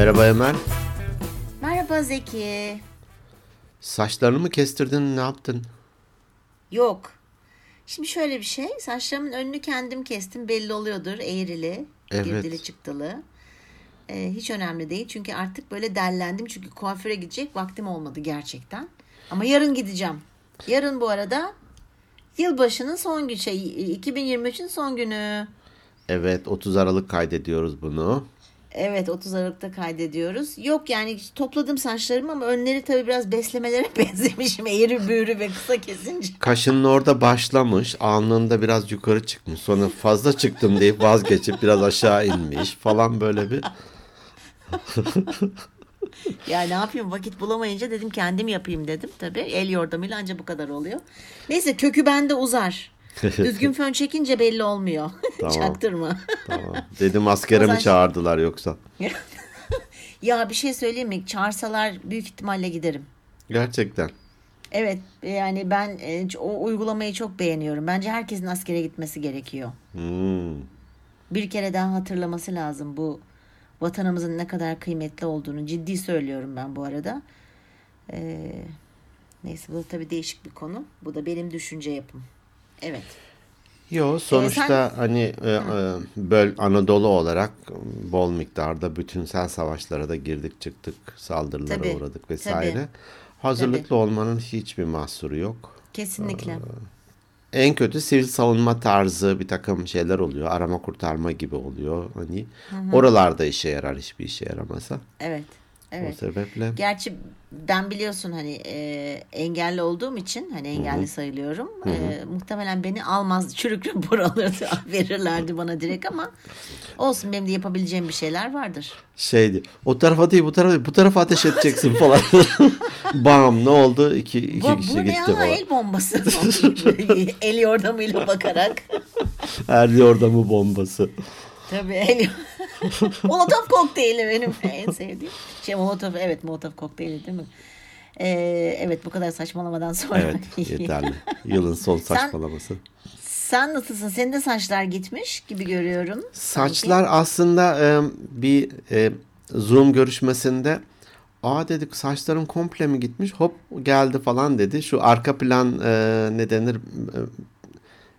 Merhaba Emel. Merhaba Zeki. Saçlarını mı kestirdin ne yaptın? Yok. Şimdi şöyle bir şey. Saçlarımın önünü kendim kestim. Belli oluyordur. Eğrili, Evet. girdili çıktılı. Ee, hiç önemli değil. Çünkü artık böyle dellendim. Çünkü kuaföre gidecek vaktim olmadı gerçekten. Ama yarın gideceğim. Yarın bu arada yılbaşının son gün şey 2023'ün son günü. Evet 30 Aralık kaydediyoruz bunu. Evet 30 Aralık'ta kaydediyoruz. Yok yani topladım saçlarımı ama önleri tabii biraz beslemelere benzemişim. Eğri büğrü ve kısa kesince. Kaşının orada başlamış alnında biraz yukarı çıkmış sonra fazla çıktım deyip vazgeçip biraz aşağı inmiş falan böyle bir. Ya ne yapayım vakit bulamayınca dedim kendim yapayım dedim. Tabii el yordamıyla anca bu kadar oluyor. Neyse kökü bende uzar. Düzgün fön çekince belli olmuyor. Tamam. Çaktırma. Tamam. Dedim askere mi çağırdılar yoksa? ya bir şey söyleyeyim mi? Çağırsalar büyük ihtimalle giderim. Gerçekten. Evet yani ben e, o uygulamayı çok beğeniyorum. Bence herkesin askere gitmesi gerekiyor. Hmm. Bir kere daha hatırlaması lazım bu vatanımızın ne kadar kıymetli olduğunu. Ciddi söylüyorum ben bu arada. Ee, neyse bu da tabii değişik bir konu. Bu da benim düşünce yapım. Evet. Yo sonuçta hani e, e, böl Anadolu olarak bol miktarda bütünsel savaşlara da girdik çıktık saldırılara Tabii, uğradık vesaire. tabii. Hazırlıklı olmanın hiçbir mahsuru yok. Kesinlikle. En kötü sivil savunma tarzı bir takım şeyler oluyor. Arama kurtarma gibi oluyor. Hani oralarda işe yarar hiçbir işe yaramasa. Evet. Evet. O sebeple Gerçi ben biliyorsun hani e, engelli olduğum için hani engelli sayılıyorum. E, muhtemelen beni almaz çürük rapor alırdı verirlerdi bana direkt ama olsun benim de yapabileceğim bir şeyler vardır. şeydi. O tarafa değil bu tarafa değil, bu tarafa ateş edeceksin falan. Bam ne oldu? İki, iki Bu, kişi bu ne gitti ya falan. el bombası. el yordamıyla bakarak. Erdi orada mı bombası? Tabii el Molotov kokteyli benim en sevdiğim. Şey Molotov evet Molotov kokteyli değil mi? Ee, evet bu kadar saçmalamadan sonra. Evet yeterli. Yılın son saçmalaması. Sen nasılsın? Senin de saçlar gitmiş gibi görüyorum. Saçlar aslında e, bir e, Zoom görüşmesinde Aa dedik saçlarım komple mi gitmiş? Hop geldi falan dedi. Şu arka plan e, ne denir?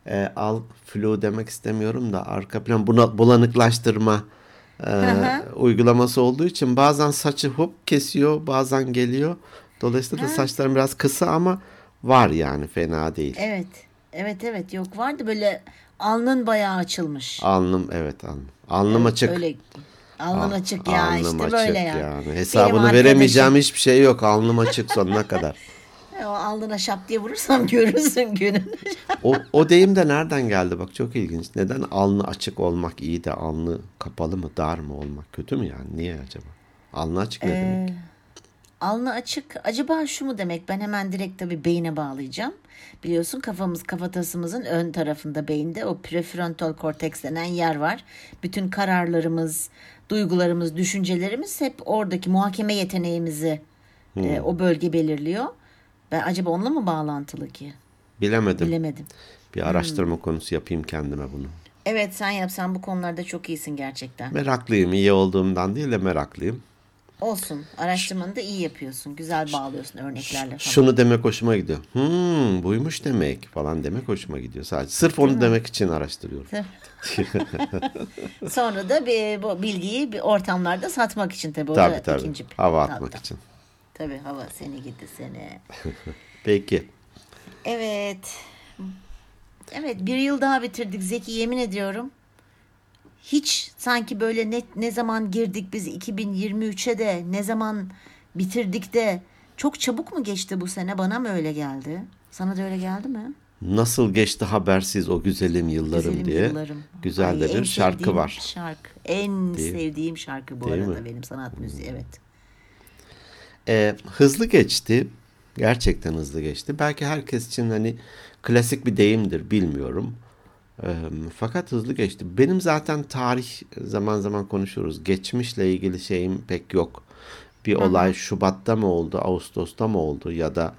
E, al flu demek istemiyorum da arka plan buna, bulanıklaştırma e, uygulaması olduğu için bazen saçı hop kesiyor, bazen geliyor. Dolayısıyla da saçlarım biraz kısa ama var yani fena değil. Evet. Evet evet yok vardı böyle alnın bayağı açılmış. Alnım evet alnım. Alnım açık. Öyle alnın Al- açık ya alnım işte açık böyle ya. yani. Hesabını veremeyeceğim hiçbir şey yok. Alnım açık sonuna kadar. O alnına şap diye vurursam görürsün gününü. O, o deyim de nereden geldi bak çok ilginç. Neden alnı açık olmak iyi de alnı kapalı mı dar mı olmak kötü mü yani? Niye acaba? Alnı açık ne Ee, demek? Alnı açık. Acaba şu mu demek? Ben hemen direkt tabii beyine bağlayacağım. Biliyorsun kafamız kafatasımızın ön tarafında beyinde o prefrontal korteks denen yer var. Bütün kararlarımız, duygularımız, düşüncelerimiz hep oradaki muhakeme yeteneğimizi e, o bölge belirliyor. Ben acaba onunla mı bağlantılı ki? Bilemedim. Bilemedim. Bir araştırma konusu yapayım kendime bunu. Evet sen yapsan bu konularda çok iyisin gerçekten. Meraklıyım. iyi olduğumdan değil de meraklıyım. Olsun. Araştırmanı da iyi yapıyorsun. Güzel bağlıyorsun örneklerle falan. Şunu demek hoşuma gidiyor. Hmm, buymuş demek falan demek hoşuma gidiyor. Sadece sırf onu demek için araştırıyorum. Sonra da bir, bu bilgiyi bir ortamlarda satmak için tabii. O Tabii tabii. ikinci Hava atmak tabii. için. Tabii hava seni gidi seni. Peki. Evet. Evet bir yıl daha bitirdik Zeki yemin ediyorum. Hiç sanki böyle ne, ne zaman girdik biz 2023'e de ne zaman bitirdik de çok çabuk mu geçti bu sene bana mı öyle geldi? Sana da öyle geldi mi? Nasıl geçti habersiz o güzelim yıllarım Güzelim diye. yıllarım. Güzel Ay, de bir şarkı var. Şarkı. En Değil- sevdiğim şarkı bu Değil arada mi? benim sanat müziği evet. Ee, hızlı geçti. Gerçekten hızlı geçti. Belki herkes için hani klasik bir deyimdir bilmiyorum. Ee, fakat hızlı geçti. Benim zaten tarih zaman zaman konuşuyoruz. Geçmişle ilgili şeyim pek yok. Bir olay Şubat'ta mı oldu, Ağustos'ta mı oldu ya da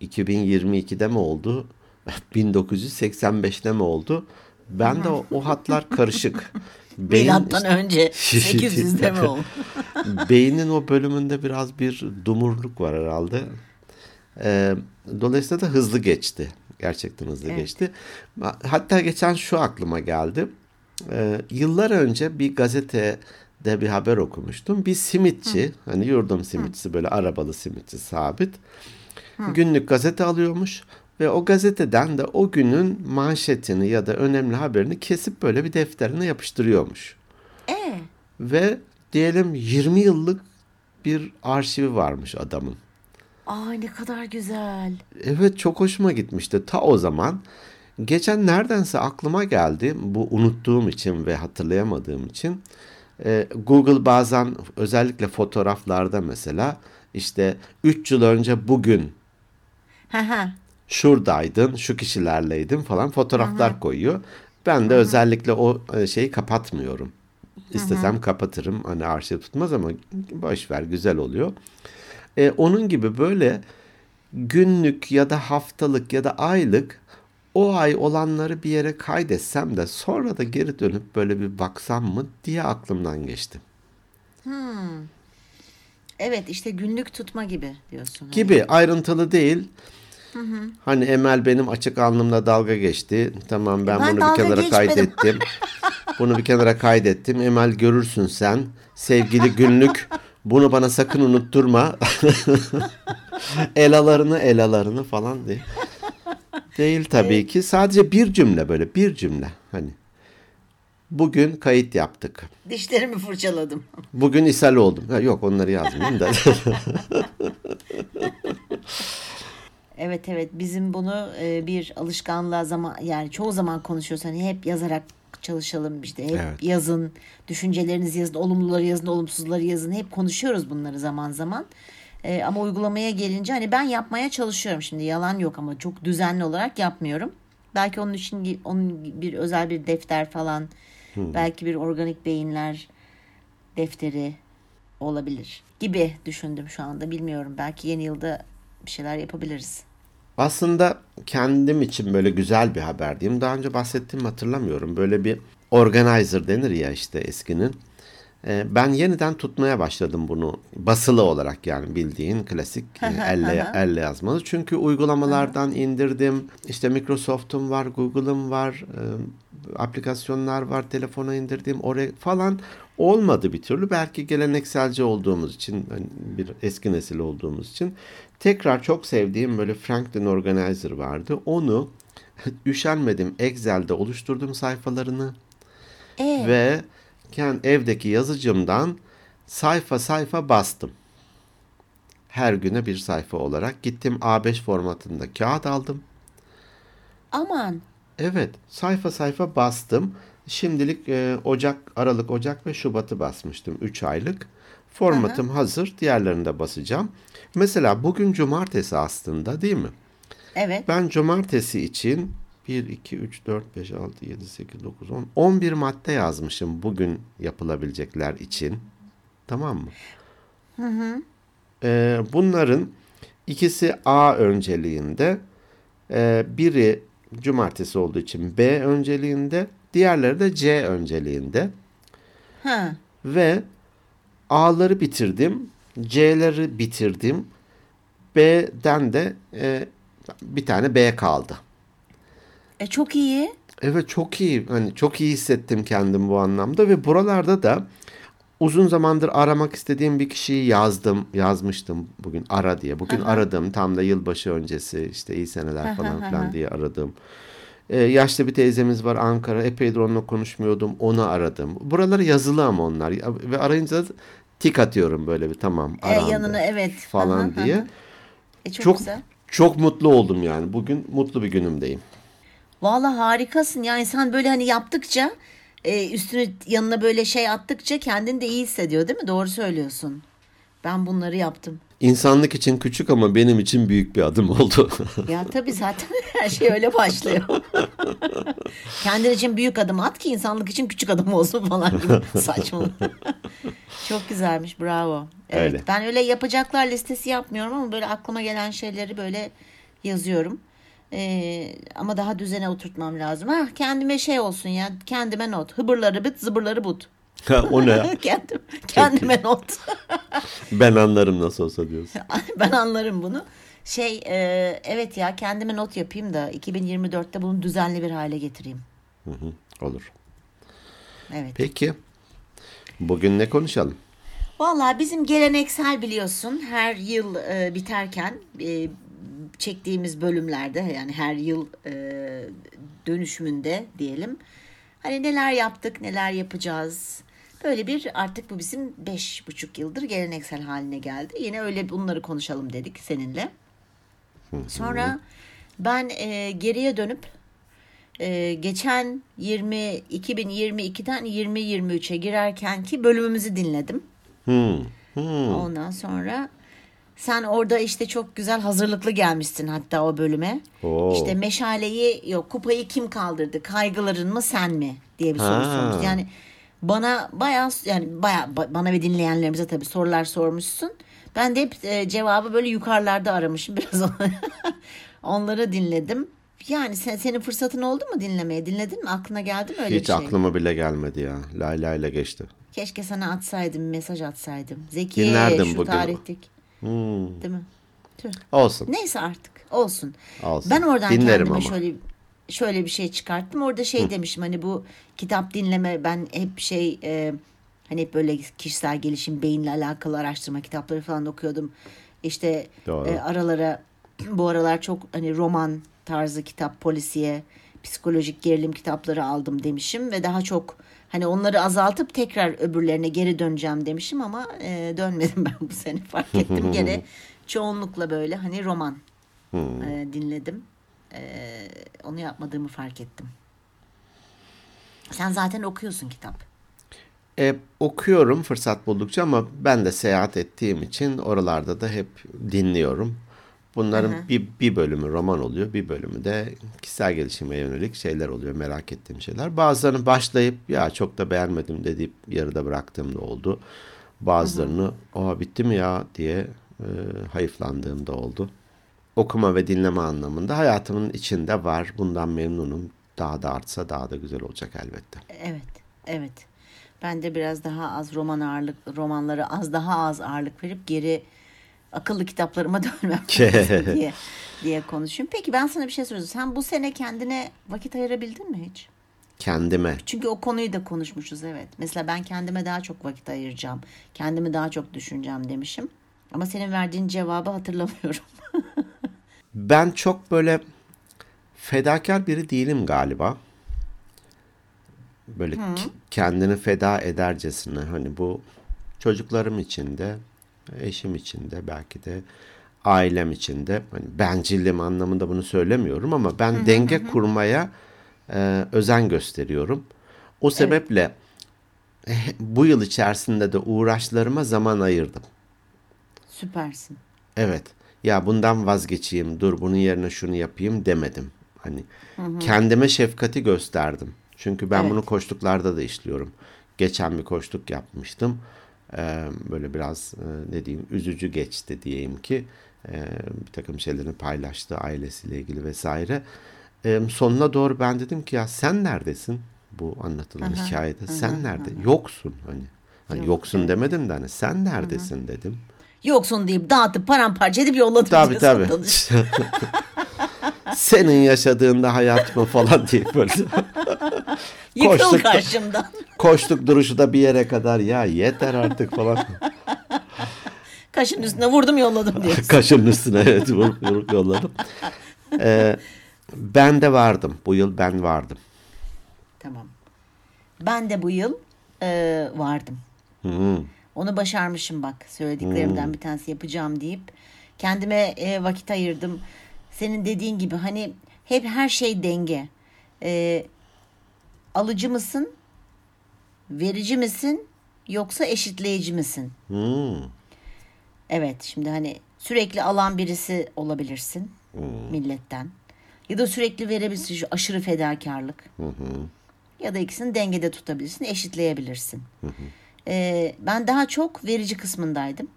2022'de mi oldu, 1985'te mi oldu? Ben de o, o hatlar karışık. Beyin, Milattan önce 800'de mi oldu? Beynin o bölümünde biraz bir dumurluk var herhalde. Ee, dolayısıyla da hızlı geçti. Gerçekten hızlı evet. geçti. Hatta geçen şu aklıma geldi. Ee, yıllar önce bir gazetede bir haber okumuştum. Bir simitçi, Hı. hani yurdum simitçisi böyle arabalı simitçi sabit. Hı. Günlük gazete alıyormuş ve o gazeteden de o günün manşetini ya da önemli haberini kesip böyle bir defterine yapıştırıyormuş. E? Ve diyelim 20 yıllık bir arşivi varmış adamın. Aa ne kadar güzel. Evet çok hoşuma gitmişti ta o zaman. Geçen neredense aklıma geldi bu unuttuğum için ve hatırlayamadığım için. Ee, Google bazen özellikle fotoğraflarda mesela işte 3 yıl önce bugün şuradaydın, şu kişilerleydin falan fotoğraflar Hı-hı. koyuyor. Ben de Hı-hı. özellikle o e, şeyi kapatmıyorum. İstesem Hı-hı. kapatırım. Hani arşiv tutmaz ama boş ver güzel oluyor. Ee, onun gibi böyle günlük ya da haftalık ya da aylık o ay olanları bir yere kaydetsem de sonra da geri dönüp böyle bir baksam mı diye aklımdan geçti. Hmm. Evet işte günlük tutma gibi diyorsun. Gibi hani. ayrıntılı değil. Hı hı. Hani Emel benim açık alnımla dalga geçti. Tamam ben, ben bunu bir kenara kaydettim. bunu bir kenara kaydettim. Emel görürsün sen. Sevgili günlük bunu bana sakın unutturma. elalarını elalarını falan diye. Değil tabii ki. Sadece bir cümle böyle bir cümle. Hani bugün kayıt yaptık. Dişlerimi fırçaladım. Bugün ishal oldum. Ha, yok onları yazmayayım da. Evet evet bizim bunu e, bir alışkanlığa zaman yani çoğu zaman konuşuyoruz. Hani hep yazarak çalışalım işte hep evet. yazın düşüncelerinizi yazın olumluları yazın olumsuzları yazın hep konuşuyoruz bunları zaman zaman. E, ama uygulamaya gelince hani ben yapmaya çalışıyorum şimdi yalan yok ama çok düzenli olarak yapmıyorum. Belki onun için onun bir özel bir defter falan hmm. belki bir organik beyinler defteri olabilir gibi düşündüm şu anda bilmiyorum. Belki yeni yılda bir şeyler yapabiliriz. Aslında kendim için böyle güzel bir haber diyeyim. Daha önce bahsettiğimi hatırlamıyorum. Böyle bir organizer denir ya işte eskinin. Ee, ben yeniden tutmaya başladım bunu basılı olarak yani bildiğin klasik e, elle elle yazmalı. Çünkü uygulamalardan indirdim. İşte Microsoft'um var, Google'ım var, e, aplikasyonlar var, telefona indirdim oraya falan olmadı bir türlü. Belki gelenekselci olduğumuz için hani bir eski nesil olduğumuz için tekrar çok sevdiğim böyle Franklin Organizer vardı. Onu üşenmedim Excel'de oluşturdum sayfalarını. Ee? Ve kendi evdeki yazıcımdan sayfa sayfa bastım. Her güne bir sayfa olarak gittim A5 formatında kağıt aldım. Aman. Evet, sayfa sayfa bastım. Şimdilik e, Ocak, Aralık, Ocak ve Şubat'ı basmıştım 3 aylık. Formatım Aha. hazır. Diğerlerini de basacağım. Mesela bugün cumartesi aslında değil mi? Evet. Ben cumartesi için 1, 2, 3, 4, 5, 6, 7, 8, 9, 10. 11 madde yazmışım bugün yapılabilecekler için. Tamam mı? Hı hı. Ee, bunların ikisi A önceliğinde. Ee, biri cumartesi olduğu için B önceliğinde. Diğerleri de C önceliğinde. Ha. Ve A'ları bitirdim. C'leri bitirdim. B'den de e, bir tane B kaldı. E çok iyi. Evet çok iyi. Hani çok iyi hissettim kendim bu anlamda ve buralarda da uzun zamandır aramak istediğim bir kişiyi yazdım, yazmıştım bugün ara diye. Bugün Aha. aradım tam da yılbaşı öncesi işte iyi seneler falan filan diye aradım. Ee, yaşlı bir teyzemiz var Ankara. Epeydir onunla konuşmuyordum. Onu aradım. Buraları yazılı ama onlar. Ve arayınca tik atıyorum böyle bir tamam arandı. E, yanına evet. Falan diye. E, çok, çok güzel. Çok mutlu oldum yani. Bugün mutlu bir günümdeyim. Valla harikasın. Yani sen böyle hani yaptıkça e, üstüne yanına böyle şey attıkça kendini de iyi hissediyor değil mi? Doğru söylüyorsun. Ben bunları yaptım. İnsanlık için küçük ama benim için büyük bir adım oldu. ya tabii zaten her şey öyle başlıyor. Kendin için büyük adım at ki insanlık için küçük adım olsun falan gibi saçma. Çok güzelmiş bravo. Evet öyle. ben öyle yapacaklar listesi yapmıyorum ama böyle aklıma gelen şeyleri böyle yazıyorum. Ee, ama daha düzene oturtmam lazım. Ha, kendime şey olsun ya. Kendime not. Hıbırları bit, zıbırları but. O ne? Kendim, kendime not. Ben anlarım nasıl olsa diyorsun. ben anlarım bunu. Şey e, evet ya kendime not yapayım da 2024'te bunu düzenli bir hale getireyim. Hı hı, olur. Evet. Peki. Bugün ne konuşalım? Vallahi bizim geleneksel biliyorsun her yıl e, biterken e, çektiğimiz bölümlerde yani her yıl e, dönüşümünde diyelim. Hani neler yaptık, neler yapacağız. Böyle bir artık bu bizim beş buçuk yıldır geleneksel haline geldi. Yine öyle bunları konuşalım dedik seninle. Sonra ben e, geriye dönüp e, geçen 20 2022'den 2023'e girerken ki bölümümüzü dinledim. Hmm. Hmm. Ondan sonra sen orada işte çok güzel hazırlıklı gelmişsin hatta o bölüme. Oo. İşte meşaleyi yok kupayı kim kaldırdı? Kaygıların mı sen mi diye bir soru Ha. sormuşsun. Yani bana bayağı yani bayağı ba- bana ve dinleyenlerimize tabii sorular sormuşsun. Ben de hep e, cevabı böyle yukarılarda aramışım biraz onları, dinledim. Yani sen, senin fırsatın oldu mu dinlemeye? Dinledin mi? Aklına geldi mi öyle Hiç bir şey? aklıma bile gelmedi ya. Layla ile geçti. Keşke sana atsaydım, mesaj atsaydım. Zeki Dinlerdim şu bugün. tarihtik. Hmm. Değil mi? Tüh. Olsun. Neyse artık olsun. Olsun. Ben oradan Dinlerim kendime ama. şöyle şöyle bir şey çıkarttım. Orada şey demişim hani bu kitap dinleme ben hep şey e, hani hep böyle kişisel gelişim beyinle alakalı araştırma kitapları falan okuyordum. İşte Doğru. e, aralara bu aralar çok hani roman tarzı kitap, polisiye, psikolojik gerilim kitapları aldım demişim ve daha çok hani onları azaltıp tekrar öbürlerine geri döneceğim demişim ama e, dönmedim ben bu sene fark ettim gene çoğunlukla böyle hani roman e, dinledim. E, onu yapmadığımı fark ettim. Sen zaten okuyorsun kitap. E, okuyorum fırsat buldukça ama ben de seyahat ettiğim için oralarda da hep dinliyorum. Bunların bir, bir bölümü roman oluyor, bir bölümü de kişisel gelişime yönelik şeyler oluyor, merak ettiğim şeyler. Bazılarını başlayıp ya çok da beğenmedim dediğim yarıda bıraktığım da oldu. Bazılarını oha bitti mi ya diye e, hayıflandığım da oldu. Okuma ve dinleme anlamında hayatımın içinde var. Bundan memnunum. Daha da artsa daha da güzel olacak elbette. Evet, evet. Ben de biraz daha az roman ağırlık, romanlara az daha az ağırlık verip geri akıllı kitaplarıma dönmem lazım diye diye konuşuyorum. Peki ben sana bir şey soracağım. Sen bu sene kendine vakit ayırabildin mi hiç? Kendime Çünkü o konuyu da konuşmuşuz evet. Mesela ben kendime daha çok vakit ayıracağım. Kendimi daha çok düşüneceğim demişim. Ama senin verdiğin cevabı hatırlamıyorum. Ben çok böyle fedakar biri değilim galiba. Böyle ki- kendini feda edercesine hani bu çocuklarım için de eşim için de belki de ailem için de hani bencilliğim anlamında bunu söylemiyorum ama ben denge kurmaya e, özen gösteriyorum. O sebeple eh, bu yıl içerisinde de uğraşlarıma zaman ayırdım. Süpersin. Evet. Ya bundan vazgeçeyim, dur bunun yerine şunu yapayım demedim. Hani kendime şefkati gösterdim. Çünkü ben Evet. bunu koştuklarda da işliyorum. Geçen bir koştuk yapmıştım. Ee, böyle biraz e, ne diyeyim üzücü geçti diyeyim ki Ee, bir takım şeylerini paylaştı ailesiyle ilgili vesaire. Ee, sonuna doğru ben dedim ki ya sen neredesin bu anlatılan hikayede? Sen nerede? Yoksun hani. Hani Yok, yoksun demedim de hani sen neredesin dedim. Yoksun deyip dağıtıp paramparça edip yolladım Tabii tabii. Senin yaşadığında hayat mı falan diye böyle. Yıkıl Koştuk. karşımdan. Koştuk duruşu da bir yere kadar ya yeter artık falan. Kaşın üstüne vurdum yolladım diyorsun. Kaşın üstüne evet vurup vurup yolladım. Ee, ben de vardım. Bu yıl ben vardım. Tamam. Ben de bu yıl e, vardım. Hı. Onu başarmışım bak. Söylediklerimden bir tanesi yapacağım deyip kendime e, vakit ayırdım. Senin dediğin gibi hani hep her şey denge. E, alıcı mısın? Verici misin? Yoksa eşitleyici misin? Hı. Evet şimdi hani sürekli alan birisi olabilirsin milletten. Ya da sürekli verebilirsin şu aşırı fedakarlık. Ya da ikisini dengede tutabilirsin, eşitleyebilirsin. Ee, ben daha çok verici kısmındaydım.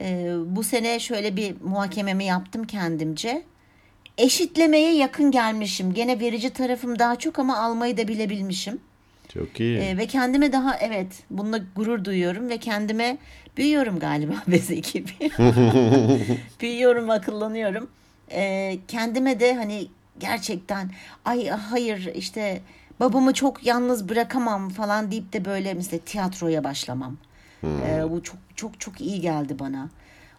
Ee, bu sene şöyle bir muhakememi yaptım kendimce. Eşitlemeye yakın gelmişim. Gene verici tarafım daha çok ama almayı da bilebilmişim. Çok iyi. Ee, ve kendime daha evet bununla gurur duyuyorum ve kendime büyüyorum galiba Bezeki. büyüyorum, akıllanıyorum. Ee, kendime de hani gerçekten ay hayır işte babamı çok yalnız bırakamam falan deyip de böyle mesela tiyatroya başlamam. Ee, bu çok çok çok iyi geldi bana.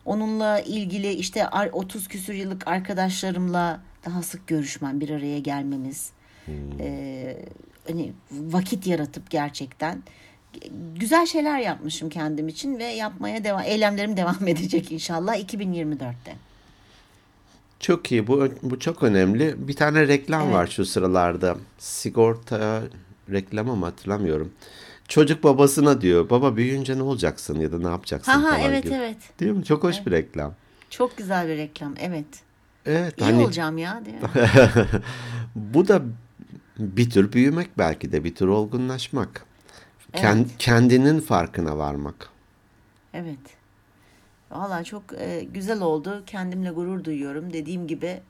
Onunla ilgili işte ar- 30 küsür yıllık arkadaşlarımla daha sık görüşmem, bir araya gelmemiz. Ee, hani vakit yaratıp gerçekten güzel şeyler yapmışım kendim için ve yapmaya devam eylemlerim devam edecek inşallah 2024'te. Çok iyi. Bu bu çok önemli. Bir tane reklam Evet. var şu sıralarda. Sigorta reklamı mı hatırlamıyorum. Çocuk babasına diyor. Baba büyüyünce ne olacaksın ya da ne yapacaksın Ha falan evet gibi. evet. Değil mi? Çok hoş bir reklam. Çok güzel bir reklam. Evet. Evet. İyi hani olacağım ya diye. bu da bir tür büyümek belki de bir tür olgunlaşmak. Evet. kendinin farkına varmak. Evet. Valla çok e, güzel oldu. Kendimle gurur duyuyorum. Dediğim gibi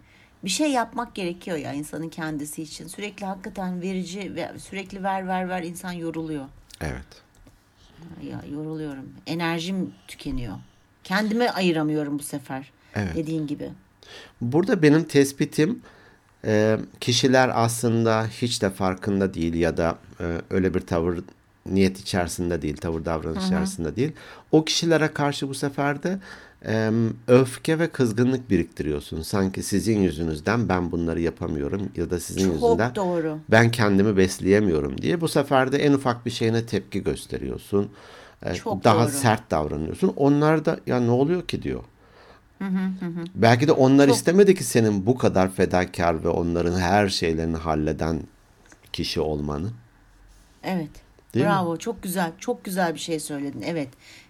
bir şey yapmak gerekiyor ya insanın kendisi için. Sürekli hakikaten verici ve sürekli ver ver ver insan yoruluyor. Evet. Ya yoruluyorum. Enerjim tükeniyor. Kendime ayıramıyorum bu sefer. Evet. Dediğin gibi. Burada benim tespitim e, kişiler aslında hiç de farkında değil ya da e, öyle bir tavır niyet içerisinde değil, tavır davranış içerisinde değil. O kişilere karşı bu sefer de e, öfke ve kızgınlık biriktiriyorsun. Sanki sizin yüzünüzden ben bunları yapamıyorum ya da sizin Çok yüzünden doğru. ben kendimi besleyemiyorum diye bu sefer de en ufak bir şeyine tepki gösteriyorsun. E, Çok daha doğru. sert davranıyorsun. Onlar da ya ne oluyor ki diyor. Belki de onlar istemedi ki senin bu kadar fedakar ve onların her şeylerini halleden kişi olmanı. Evet. Değil mi? Bravo. Çok güzel. Çok güzel bir şey söyledin. Evet.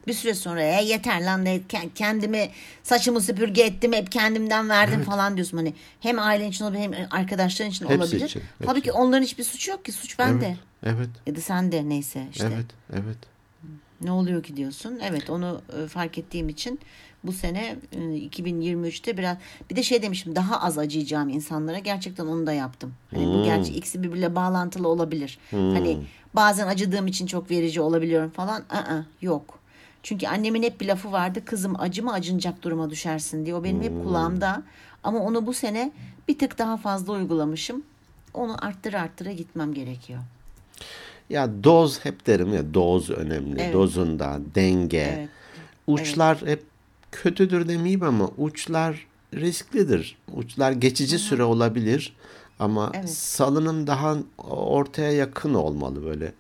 Bir süre sonra ya yeter lan de ke- kendimi saçımı süpürge ettim hep kendimden verdim falan diyorsun. Hani hem ailen için olabilir hem arkadaşların için Hepsi olabilir. için, hepsi Halbuki onların hiçbir suçu yok ki. Suç bende. Evet, evet, Ya da sende neyse işte. evet, evet. Ne oluyor ki diyorsun. Evet onu fark ettiğim için bu sene e, 2023'te biraz bir de şey demişim daha az acıyacağım insanlara gerçekten onu da yaptım. Hani bu gerçi ikisi birbiriyle bağlantılı olabilir. Hani bazen acıdığım için çok verici olabiliyorum falan. Aa, yok. Çünkü annemin hep bir lafı vardı. Kızım acıma acınacak duruma düşersin diye. O benim hep kulağımda. Ama onu bu sene bir tık daha fazla uygulamışım. Onu arttıra arttıra gitmem gerekiyor. Ya doz hep derim ya doz önemli. Evet. Dozunda, denge. Evet. Uçlar hep kötüdür demeyeyim ama uçlar risklidir. Uçlar geçici süre olabilir ama Evet. salınım daha ortaya yakın olmalı böyle.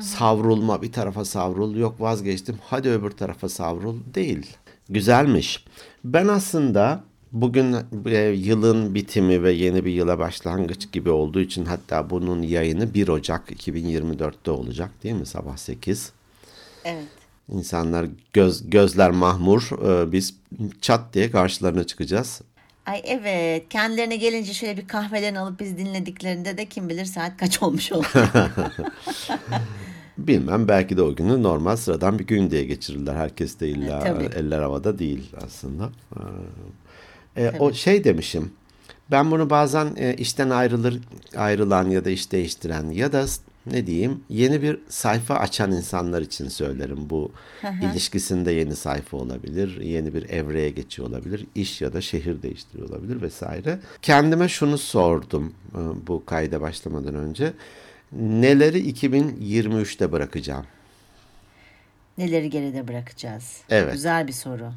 Savrulma bir tarafa savrul yok vazgeçtim hadi öbür tarafa savrul değil. Güzelmiş. Ben aslında bugün e, yılın bitimi ve yeni bir yıla başlangıç gibi olduğu için hatta bunun yayını 1 Ocak 2024'te olacak değil mi sabah 8. Evet. İnsanlar göz gözler mahmur. Ee, biz çat diye karşılarına çıkacağız. Ay evet. Kendilerine gelince şöyle bir kahvelerini alıp biz dinlediklerinde de kim bilir saat kaç olmuş olur. Bilmem belki de o günü normal sıradan bir gün diye geçirirler. Herkes de illa Tabii. eller havada değil aslında. Ee, e, o şey demişim. Ben bunu bazen e, işten ayrılır ayrılan ya da iş değiştiren ya da ne diyeyim yeni bir sayfa açan insanlar için söylerim. Bu ilişkisinde yeni sayfa olabilir, yeni bir evreye geçiyor olabilir, iş ya da şehir değiştiriyor olabilir vesaire. Kendime şunu sordum e, bu kayda başlamadan önce. Neleri 2023'te bırakacağım? Neleri geride bırakacağız? Evet. Güzel bir soru.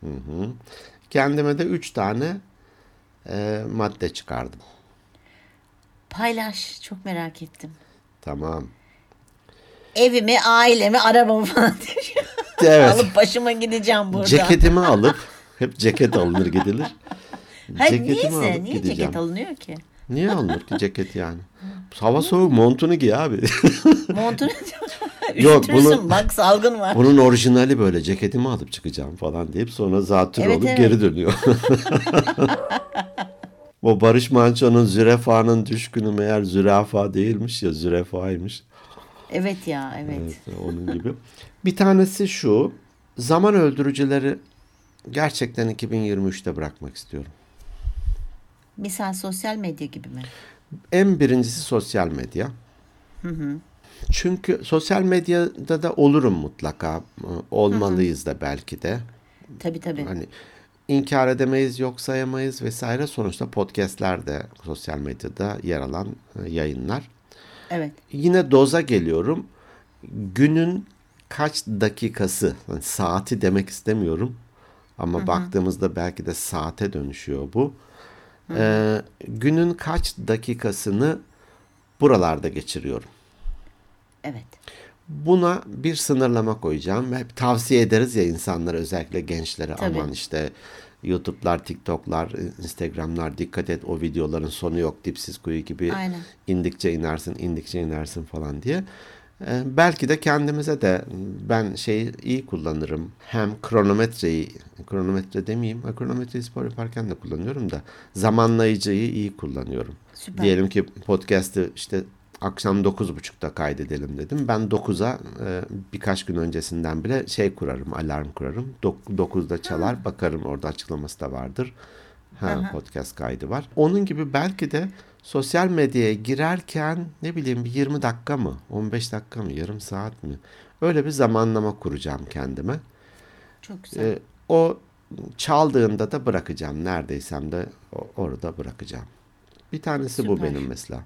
Hı hı. Kendime de 3 tane e, madde çıkardım. Paylaş. Çok merak ettim. Tamam. Evimi, ailemi, arabamı falan diye. Evet. Alıp başıma gideceğim burada. Ceketimi alıp hep ceket alınır gidilir. Hayır Ceketimi niyeyse? alıp Niye gideceğim. ceket alınıyor ki? Niye alınır ki ceket yani? Hava soğuk montunu giy abi. Montunu Yok, üşütürsün. bunu- Bak salgın var. Bunun orijinali böyle ceketimi alıp çıkacağım falan deyip sonra zatürre Evet, olup evet. geri dönüyor. O Barış Manço'nun zürafa'nın düşkünü meğer zürafa değilmiş ya zürafaymış. Evet ya evet. Evet, onun gibi. Bir tanesi şu. Zaman öldürücüleri gerçekten 2023'te bırakmak istiyorum. Misal sosyal medya gibi mi? En birincisi sosyal medya. Çünkü sosyal medyada da olurum mutlaka. Olmalıyız da belki de. Tabii tabii. Hani inkar edemeyiz, yok sayamayız vesaire. Sonuçta podcastler de sosyal medyada yer alan e, yayınlar. Evet. Yine doza geliyorum. Günün kaç dakikası, yani saati demek istemiyorum. Ama baktığımızda belki de saate dönüşüyor bu. Ee, günün kaç dakikasını buralarda geçiriyorum. Evet. Buna bir sınırlama koyacağım. Hep tavsiye ederiz ya insanlara özellikle gençlere Tabii. aman işte YouTube'lar, TikTok'lar, Instagram'lar dikkat et o videoların sonu yok dipsiz kuyu gibi Aynen. indikçe inersin, indikçe inersin falan diye. Ee, belki de kendimize de ben şeyi iyi kullanırım. Hem kronometreyi, kronometre demeyeyim, kronometreyi spor yaparken de kullanıyorum da zamanlayıcıyı iyi kullanıyorum. Süper. Diyelim ki podcast'ı işte akşam 9.30'da kaydedelim dedim. Ben 9'a e, birkaç gün öncesinden bile şey kurarım, alarm kurarım. Dok- 9'da çalar, bakarım orada açıklaması da vardır. Ha, podcast kaydı var. Onun gibi belki de sosyal medyaya girerken ne bileyim bir 20 dakika mı, 15 dakika mı, yarım saat mi? Öyle bir zamanlama kuracağım kendime. Çok güzel. E, o çaldığında da bırakacağım. Neredeysem de orada bırakacağım. Bir tanesi bu Süper. benim mesela.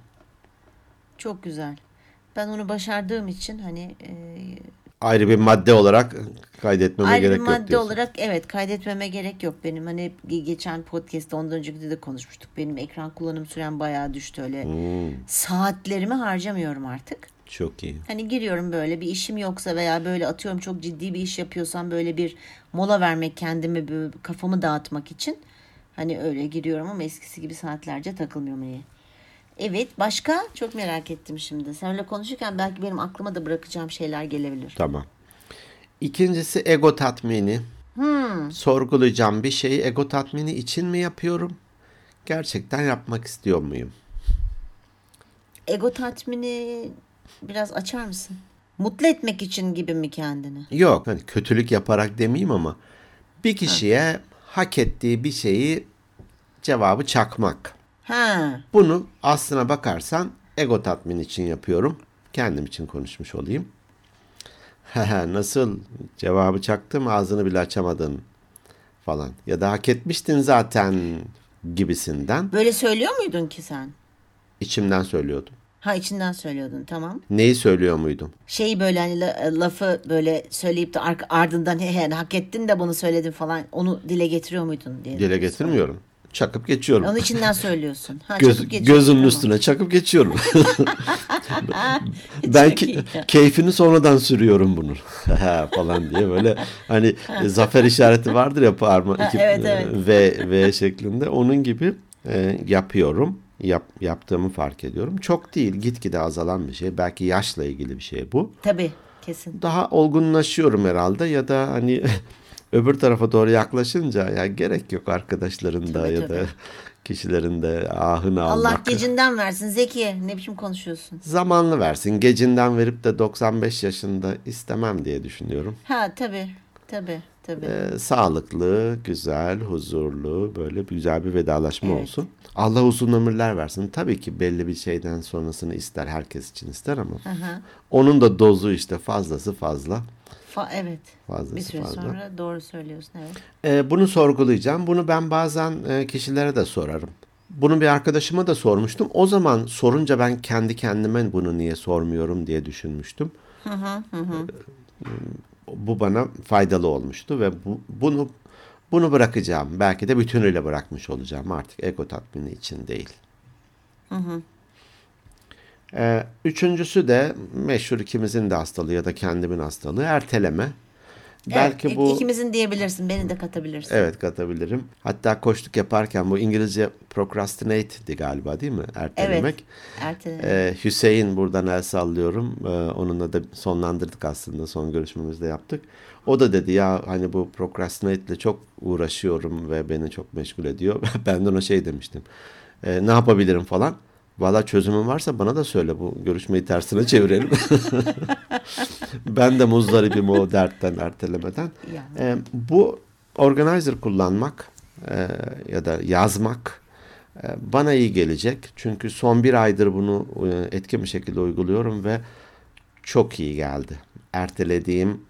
Çok güzel. Ben onu başardığım için hani e, ayrı bir madde olarak kaydetmeme ayrı gerek bir yok madde diyorsun. olarak evet kaydetmeme gerek yok benim. Hani ge- geçen podcast'te ondan önceki de konuşmuştuk. Benim ekran kullanım sürem bayağı düştü öyle. Hmm, Saatlerimi harcamıyorum artık. çok iyi. Hani giriyorum böyle bir işim yoksa veya böyle atıyorum çok ciddi bir iş yapıyorsam böyle bir mola vermek kendimi kafamı dağıtmak için hani öyle giriyorum ama eskisi gibi saatlerce takılmıyorum niye. Evet başka çok merak ettim şimdi. Seninle konuşurken belki benim aklıma da bırakacağım şeyler gelebilir. Tamam. İkincisi ego tatmini. Hmm. Sorgulayacağım bir şeyi ego tatmini için mi yapıyorum? Gerçekten yapmak istiyor muyum? Ego tatmini biraz açar mısın? Mutlu etmek için gibi mi kendini? Yok. Hani kötülük yaparak demeyeyim ama bir kişiye hak ettiği bir şeyi cevabı çakmak. Ha, Bunu aslına bakarsan ego tatmin için yapıyorum. Kendim için konuşmuş olayım. Nasıl cevabı çaktım ağzını bile açamadın falan. Ya da hak etmiştin zaten gibisinden böyle söylüyor muydun ki sen? içimden söylüyordum. Ha içinden söylüyordun tamam. Neyi söylüyor muydum? Şeyi böyle hani la- lafı böyle söyleyip de ar- ardından he he hak ettin de bunu söyledin falan onu dile getiriyor muydun diye. Dile getirmiyorum. Çakıp geçiyorum. Onu içinden söylüyorsun. Ha, Göz, çakıp gözümün tamam. üstüne çakıp geçiyorum. ben ki- keyfini sonradan sürüyorum bunu falan diye böyle hani zafer işareti vardır ya parma iki evet, evet. V V şeklinde onun gibi e, yapıyorum. Yap, yaptığımı fark ediyorum. Çok değil, gitgide azalan bir şey. Belki yaşla ilgili bir şey bu. Tabii kesin. Daha olgunlaşıyorum herhalde ya da hani öbür tarafa doğru yaklaşınca ya gerek yok arkadaşların da Tabii, ya da tabii. kişilerin de ahını Allah almak. gecinden versin Zeki. Ne biçim konuşuyorsun? Zamanlı versin. Gecinden verip de 95 yaşında istemem diye düşünüyorum. Ha tabii tabii tabii. Ee, sağlıklı, güzel, huzurlu böyle güzel bir vedalaşma Evet. olsun. Allah uzun ömürler versin. Tabii ki belli bir şeyden sonrasını ister. Herkes için ister ama Aha. onun da dozu işte fazlası fazla. Fa- evet. Fazlası Bir süre fazla. sonra doğru söylüyorsun evet. Ee, bunu sorgulayacağım. Bunu ben bazen e, kişilere de sorarım. Bunu bir arkadaşıma da sormuştum. O zaman sorunca ben kendi kendime bunu niye sormuyorum diye düşünmüştüm. Ee, Bu bana faydalı olmuştu ve bu, bunu bunu bırakacağım. Belki de bütünüyle bırakmış olacağım artık ego tatmini için değil. Ee, üçüncüsü de meşhur ikimizin de hastalığı ya da kendimin hastalığı erteleme. Belki evet, bu ikimizin diyebilirsin. Beni de katabilirsin. Evet katabilirim. Hatta koştuk yaparken bu İngilizce procrastinate'di galiba değil mi? Ertelemek. Erteleme. Ee, Hüseyin buradan el sallıyorum. Ee, onunla da sonlandırdık aslında. Son görüşmemizde yaptık. O da dedi ya hani bu procrastinate ile çok uğraşıyorum ve beni çok meşgul ediyor. ben de ona şey demiştim. "Ee, ne yapabilirim falan. Valla çözümün varsa bana da söyle bu görüşmeyi tersine çevirelim. ben de muzdaribim o dertten ertelemeden. Yani. Ee, bu organizer kullanmak e, ya da yazmak e, bana iyi gelecek. Çünkü son bir aydır bunu e, etkin bir şekilde uyguluyorum ve çok iyi geldi. Ertelediğim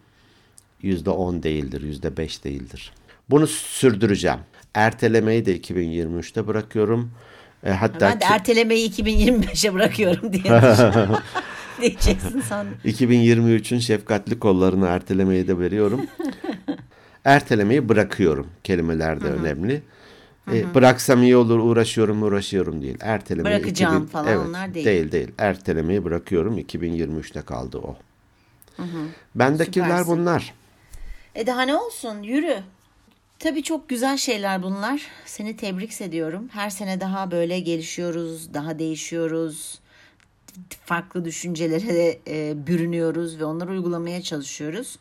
yüzde on değildir, yüzde beş değildir. Bunu sürdüreceğim. Ertelemeyi de 2023'te bırakıyorum. E, hatta ben de ki... ertelemeyi 2025'e bırakıyorum diye diyeceksin sandım. 2023'ün şefkatli kollarını ertelemeyi de veriyorum. ertelemeyi bırakıyorum. Kelimeler de Hı-hı. önemli. E, bıraksam iyi olur uğraşıyorum uğraşıyorum değil. Ertelemeyi Bırakacağım 2000, falan evet, onlar değil. Değil değil. Ertelemeyi bırakıyorum. 2023'te kaldı o. Hı hı. Bendekiler Süpersin. bunlar. E daha ne olsun yürü. Tabii çok güzel şeyler bunlar. Seni tebrik ediyorum. Her sene daha böyle gelişiyoruz, daha değişiyoruz. Farklı düşüncelere e, bürünüyoruz ve onları uygulamaya çalışıyoruz.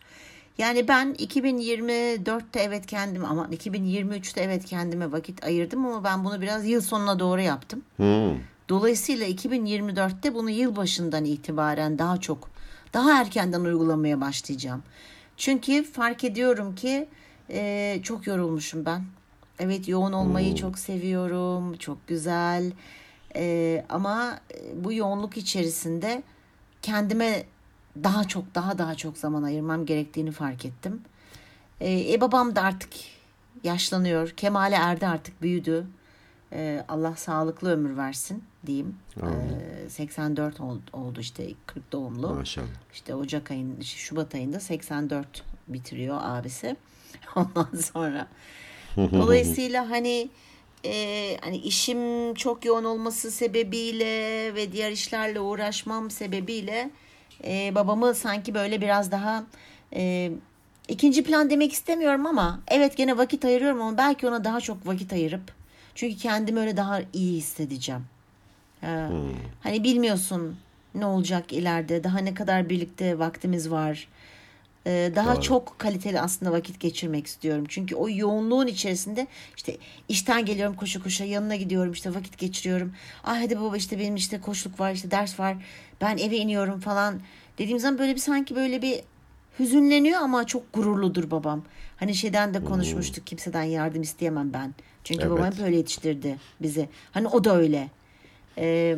Yani ben 2024'te evet kendim ama 2023'te evet kendime vakit ayırdım ama ben bunu biraz yıl sonuna doğru yaptım. Hmm. Dolayısıyla 2024'te bunu yıl başından itibaren daha çok daha erkenden uygulamaya başlayacağım. Çünkü fark ediyorum ki e, çok yorulmuşum ben. Evet yoğun olmayı hmm. çok seviyorum. Çok güzel. E, ama bu yoğunluk içerisinde kendime daha çok daha daha çok zaman ayırmam gerektiğini fark ettim. E, e babam da artık yaşlanıyor. Kemal'e erdi artık büyüdü. E, Allah sağlıklı ömür versin diyeyim. E, 84 oldu, oldu işte 40 doğumlu. Maşallah. İşte Ocak ayında, Şubat ayında 84 bitiriyor abisi. Ondan sonra. Dolayısıyla hani e, hani işim çok yoğun olması sebebiyle ve diğer işlerle uğraşmam sebebiyle e, babamı sanki böyle biraz daha e, ikinci plan demek istemiyorum ama evet gene vakit ayırıyorum ama belki ona daha çok vakit ayırıp çünkü kendimi öyle daha iyi hissedeceğim. Ee, hmm. Hani bilmiyorsun ne olacak ileride daha ne kadar birlikte vaktimiz var. Ee, daha Doğru. çok kaliteli aslında vakit geçirmek istiyorum. Çünkü o yoğunluğun içerisinde işte işten geliyorum koşu koşa yanına gidiyorum işte vakit geçiriyorum. Ay hadi baba işte benim işte koşluk var işte ders var. Ben eve iniyorum falan. Dediğim zaman böyle bir sanki böyle bir hüzünleniyor ama çok gururludur babam. Hani şeyden de konuşmuştuk kimseden yardım isteyemem ben. Çünkü evet. babam hep öyle yetiştirdi bizi. Hani o da öyle. Ee,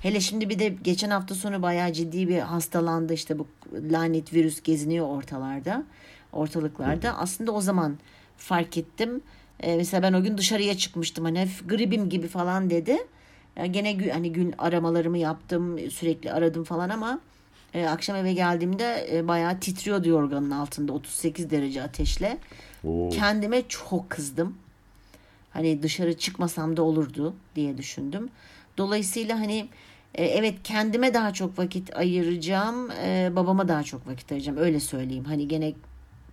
Hele şimdi bir de geçen hafta sonu bayağı ciddi bir hastalandı işte bu lanet virüs geziniyor ortalarda, ortalıklarda. Aslında o zaman fark ettim. Ee, mesela ben o gün dışarıya çıkmıştım hani gribim gibi falan dedi. Yani gene hani gün aramalarımı yaptım, sürekli aradım falan ama e, akşam eve geldiğimde e, bayağı titriyordu yorganın altında 38 derece ateşle. Oo. Kendime çok kızdım. Hani dışarı çıkmasam da olurdu diye düşündüm. Dolayısıyla hani evet kendime daha çok vakit ayıracağım. E, babama daha çok vakit ayıracağım. Öyle söyleyeyim. Hani gene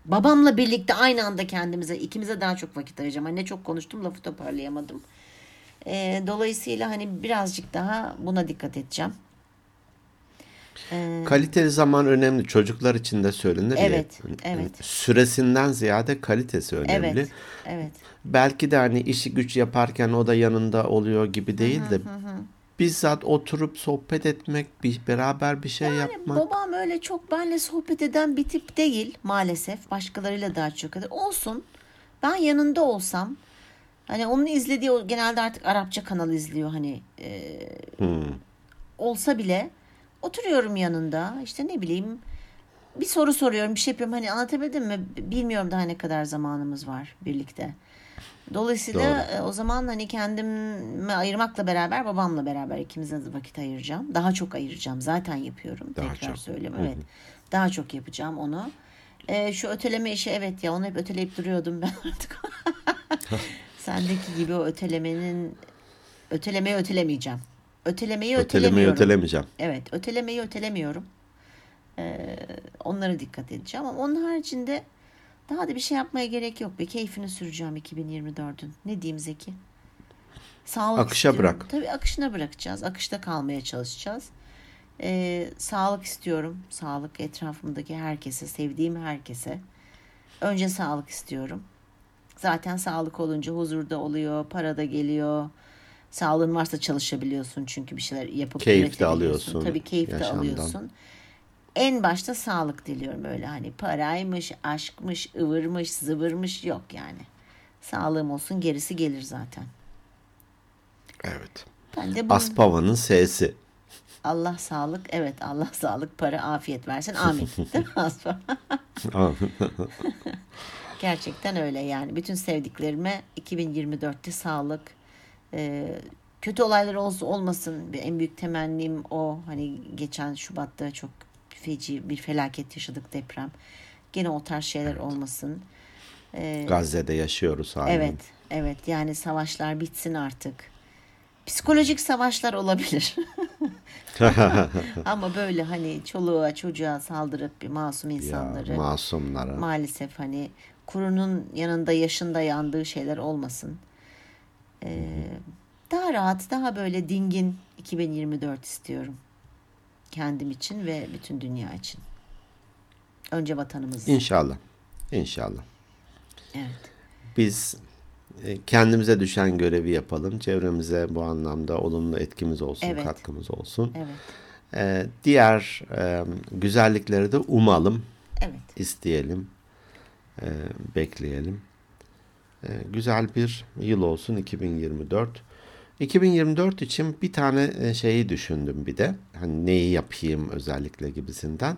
babamla birlikte aynı anda kendimize ikimize daha çok vakit ayıracağım. Hani ne çok konuştum lafı toparlayamadım. E, dolayısıyla hani birazcık daha buna dikkat edeceğim. Ee, Kaliteli zaman önemli. Çocuklar için de söylenir evet, ya. Evet. Süresinden ziyade kalitesi önemli. Evet. Evet. Belki de hani işi güç yaparken o da yanında oluyor gibi değil de hı hı bizzat oturup sohbet etmek, bir beraber bir şey yani yapmak. Babam öyle çok benle sohbet eden bir tip değil maalesef. Başkalarıyla daha çok. Olsun. Ben yanında olsam hani onun izlediği genelde artık Arapça kanal izliyor hani e, hmm. olsa bile oturuyorum yanında işte ne bileyim bir soru soruyorum bir şey yapıyorum hani anlatabildim mi bilmiyorum daha ne kadar zamanımız var birlikte. Dolayısıyla Doğru. E, o zaman hani kendime ayırmakla beraber babamla beraber ikimize de vakit ayıracağım. Daha çok ayıracağım. Zaten yapıyorum. Daha Tekrar çok. söyleyeyim. Evet. Daha çok yapacağım onu. Ee, şu öteleme işi evet ya onu hep öteleyip duruyordum ben artık. Sendeki gibi o ötelemenin ötelemeyi ötelemeyeceğim. Ötelemeyi ötelemeyi ötelemeyeceğim. Evet, ötelemeyi ötelemiyorum. Ee, onlara dikkat edeceğim ama onun haricinde daha da bir şey yapmaya gerek yok. Bir keyfini süreceğim 2024'ün. Ne diyeyim Zeki? Sağlık Akışa istiyorum. bırak. Tabii akışına bırakacağız. Akışta kalmaya çalışacağız. Ee, sağlık istiyorum. Sağlık etrafımdaki herkese, sevdiğim herkese. Önce sağlık istiyorum. Zaten sağlık olunca huzurda oluyor, para da geliyor. Sağlığın varsa çalışabiliyorsun çünkü bir şeyler yapıp keyif de alıyorsun. Tabii keyif de alıyorsun en başta sağlık diliyorum öyle hani paraymış, aşkmış, ıvırmış, zıvırmış yok yani. Sağlığım olsun gerisi gelir zaten. Evet. Ben de bunu Aspava'nın S'si. Allah sağlık, evet Allah sağlık, para, afiyet versin. Amin. Değil mi Aspa? Gerçekten öyle yani. Bütün sevdiklerime 2024'te sağlık, e, kötü olaylar olsun olmasın. En büyük temennim o. Hani geçen Şubat'ta çok feci bir felaket yaşadık deprem. Gene o tarz şeyler olmasın. Gazze'de yaşıyoruz hala. Evet, evet. Yani savaşlar bitsin artık. Psikolojik savaşlar olabilir. Ama böyle hani çoluğa çocuğa saldırıp bir masum Ya, insanları masumlara. maalesef hani kurunun yanında yaşında yandığı şeyler olmasın. Ee, daha rahat, daha böyle dingin 2024 istiyorum. Kendim için ve bütün dünya için. Önce vatanımız. İnşallah. İnşallah. Evet. Biz e, kendimize düşen görevi yapalım. Çevremize bu anlamda olumlu etkimiz olsun, Evet. katkımız olsun. Evet. E, diğer e, güzellikleri de umalım, Evet. isteyelim, e, bekleyelim. E, güzel bir yıl olsun 2024. 2024 için bir tane e, şeyi düşündüm bir de. Hani neyi yapayım özellikle gibisinden.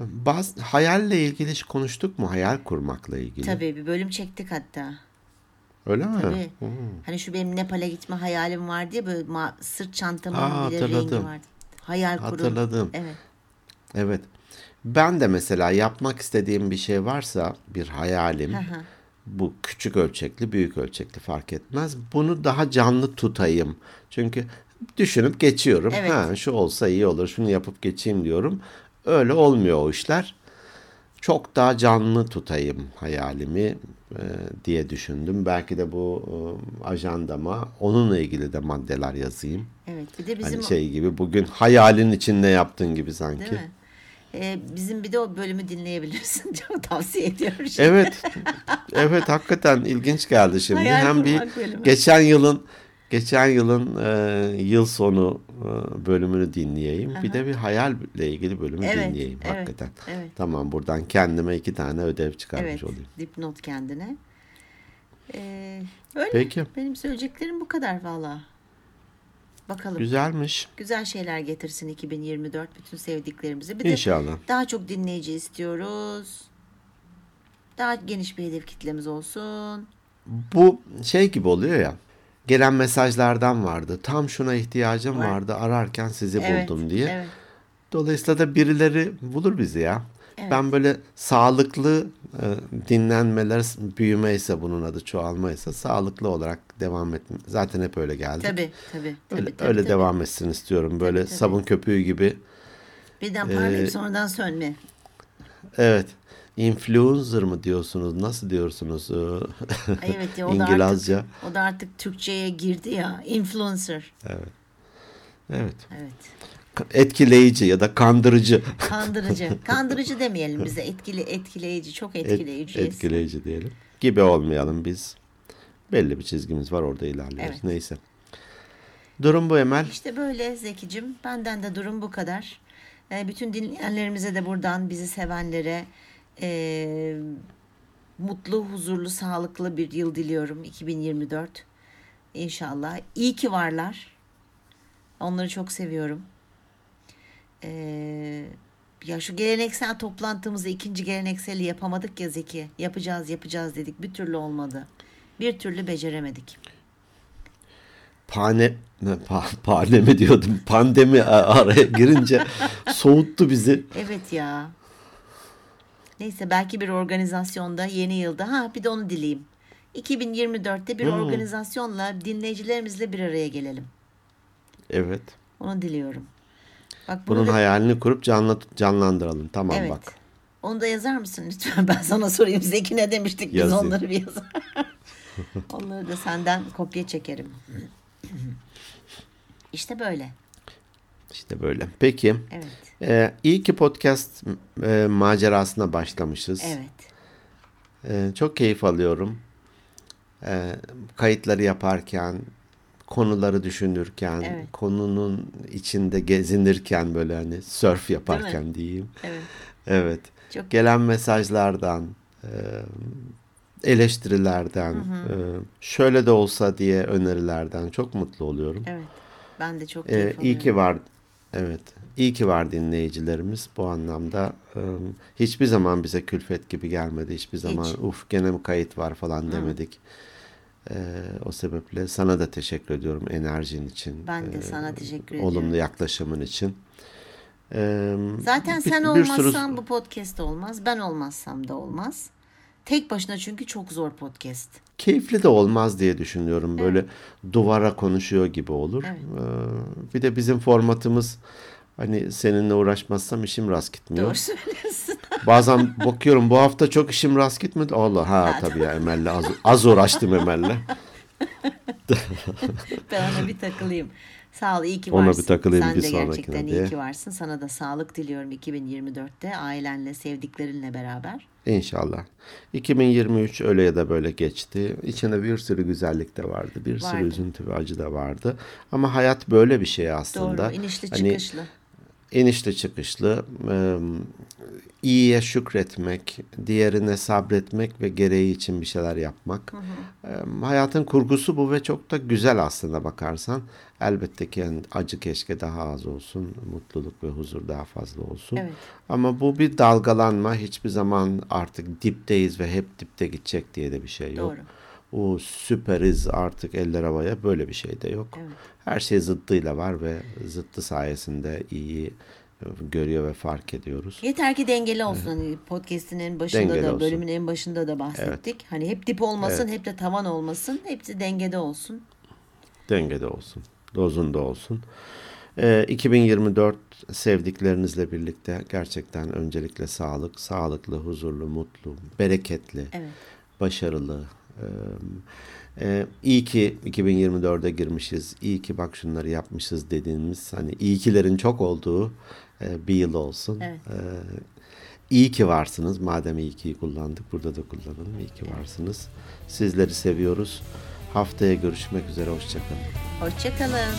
Bazı hayalle ilgili hiç konuştuk mu? Hayal kurmakla ilgili. Tabii bir bölüm çektik hatta. Öyle mi? Tabii. Hmm. Hani şu benim Nepal'e gitme hayalim var diye böyle ma- sırt çantamın Aa, bile rengi hatırladım. vardı. Hayal kurum. Hatırladım. Evet. Evet. Ben de mesela yapmak istediğim bir şey varsa bir hayalim Hı hı. Bu küçük ölçekli büyük ölçekli fark etmez. Bunu daha canlı tutayım. Çünkü düşünüp geçiyorum. Evet. Ha şu olsa iyi olur. Şunu yapıp geçeyim diyorum. Öyle olmuyor o işler. Çok daha canlı tutayım hayalimi e, diye düşündüm. Belki de bu e, ajandama onunla ilgili de maddeler yazayım. Evet. Bir de bizim Hani şey gibi bugün hayalin içinde yaptın gibi sanki. değil mi? Ee, bizim bir de o bölümü dinleyebilirsin. Çok tavsiye ediyorum. Evet. Evet hakikaten ilginç geldi şimdi. Hayal Hem bir bölümü. geçen yılın geçen yılın e, yıl sonu e, bölümünü dinleyeyim. Bir de bir hayalle ilgili bölümü Evet, dinleyeyim evet, hakikaten. evet. Tamam buradan kendime iki tane ödev çıkarmış Evet. olayım. Dipnot kendine. Ee, öyle. Peki. Benim söyleyeceklerim bu kadar valla. Bakalım. Güzelmiş. Güzel şeyler getirsin 2024 bütün sevdiklerimize. Bir de İnşallah. daha çok dinleyici istiyoruz. Daha geniş bir hedef kitlemiz olsun. Bu şey gibi oluyor ya. Gelen mesajlardan vardı. Tam şuna ihtiyacım Var. vardı. Ararken sizi Evet, buldum diye. Evet. Dolayısıyla da birileri bulur bizi ya. Evet. Ben böyle sağlıklı e, dinlenmeler büyümeyse bunun adı çoğalmaysa sağlıklı olarak devam etme. Zaten hep öyle geldi. Tabii tabii. tabii, Öyle, tabii, öyle tabii. devam etsin istiyorum. Böyle tabii. sabun köpüğü gibi. Birden parlayıp Ee, sonradan sönme. Evet. Influencer mı diyorsunuz? Nasıl diyorsunuz? Ee, Evet ya o da İngilizce. artık, o da artık Türkçe'ye girdi ya. Influencer. Evet. Evet. Etkileyici ya da kandırıcı. Kandırıcı. Kandırıcı demeyelim bize. Etkili, etkileyici. Çok Et- etkileyici. etkileyici diyelim. Gibi olmayalım biz. Belli bir çizgimiz var orada ilerliyoruz. Evet. Neyse. Durum bu Emel. İşte böyle Zekicim. Benden de durum bu kadar. Ee, bütün dinleyenlerimize de buradan bizi sevenlere e, mutlu, huzurlu, sağlıklı bir yıl diliyorum. 2024. İnşallah. İyi ki varlar. Onları çok seviyorum. Ee, ya şu geleneksel toplantımızı ikinci gelenekseli yapamadık ya Zeki. Yapacağız yapacağız dedik. Bir türlü olmadı. Bir türlü beceremedik. Pane, ne, pa, pane mi diyordum? Pandemi araya girince soğuttu bizi. Evet ya. Neyse belki bir organizasyonda yeni yılda ha bir de onu dileyim. 2024'te bir Hmm. organizasyonla dinleyicilerimizle bir araya gelelim. Evet. Onu diliyorum. Bak bunu Bunun da, hayalini kurup canlı, canlandıralım. Tamam evet. bak. Onu da yazar mısın lütfen? Ben sana sorayım. Zeki ne demiştik biz Yazayım. onları bir yazar. onları da senden kopya çekerim. İşte böyle. İşte böyle. Peki. Evet. Ee, iyi ki podcast e, macerasına başlamışız. Evet. Ee, çok keyif alıyorum. Ee, kayıtları yaparken, konuları düşünürken, Evet. konunun içinde gezinirken böyle hani surf yaparken diyeyim. Evet. Evet. Çok Gelen mesajlardan, e, eleştirilerden, e, şöyle de olsa diye önerilerden çok mutlu oluyorum. Evet. Ben de çok E, keyif iyi alıyorum. ki var, evet, iyi ki var dinleyicilerimiz bu anlamda. Hiçbir zaman bize külfet gibi gelmedi. Hiçbir zaman Hiç. uf gene mi kayıt var falan demedik. E, o sebeple sana da teşekkür ediyorum enerjin için. Ben de e, sana teşekkür ediyorum. Olumlu yaklaşımın için. E, Zaten bir- sen bir sürü- olmazsan bu podcast olmaz. Ben olmazsam da olmaz. Tek başına çünkü çok zor podcast. keyifli de olmaz diye düşünüyorum. Böyle duvara konuşuyor gibi olur. Evet. Ee, bir de bizim formatımız hani seninle uğraşmazsam işim rast gitmiyor. Doğru söylüyorsun. Bazen bakıyorum bu hafta çok işim rast gitmedi. Allah ha tabii ya Emel'le az, az uğraştım Emel'le. ben ona bir takılayım. Sağ ol, iyi ki Ona varsın. bir takılayım Sen bir de gerçekten diye. iyi ki varsın. Sana da sağlık diliyorum 2024'te ailenle, sevdiklerinle beraber. İnşallah. 2023 öyle ya da böyle geçti. İçinde bir sürü güzellik de vardı. Bir sürü Vardı. üzüntü ve acı da vardı. Ama hayat böyle bir şey aslında. Doğru, inişli Hani çıkışlı. inişli çıkışlı, iyiye şükretmek, diğerine sabretmek ve gereği için bir şeyler yapmak. E, hayatın kurgusu bu ve çok da güzel aslında bakarsan. Elbette ki yani acı keşke daha az olsun, mutluluk ve huzur daha fazla olsun. Evet. Ama bu bir dalgalanma, hiçbir zaman artık dipteyiz ve hep dipte gidecek diye de bir şey yok. Doğru. O süperiz artık eller havaya böyle bir şey de yok. Evet. Her şey zıttıyla var ve zıttı sayesinde iyi görüyor ve fark ediyoruz. Yeter ki dengeli olsun. Hani podcast'in en başında Dengeli da, olsun. bölümün en başında da bahsettik. Hani hep dip olmasın, Evet. hep de tavan olmasın. Hepsi dengede olsun. Dengede olsun, dozunda olsun. Ee, 2024 sevdiklerinizle birlikte gerçekten öncelikle sağlık, sağlıklı, huzurlu, mutlu, bereketli, Evet. başarılı. Ee, e, iyi ki 2024'e girmişiz. İyi ki bak şunları yapmışız dediğimiz hani iyi kilerin çok olduğu e, bir yıl olsun. Evet. Ee, iyi ki varsınız. Madem iyi ki'yi kullandık burada da kullanalım. İyi ki varsınız. Sizleri seviyoruz. Haftaya görüşmek üzere. Hoşçakalın. Hoşçakalın.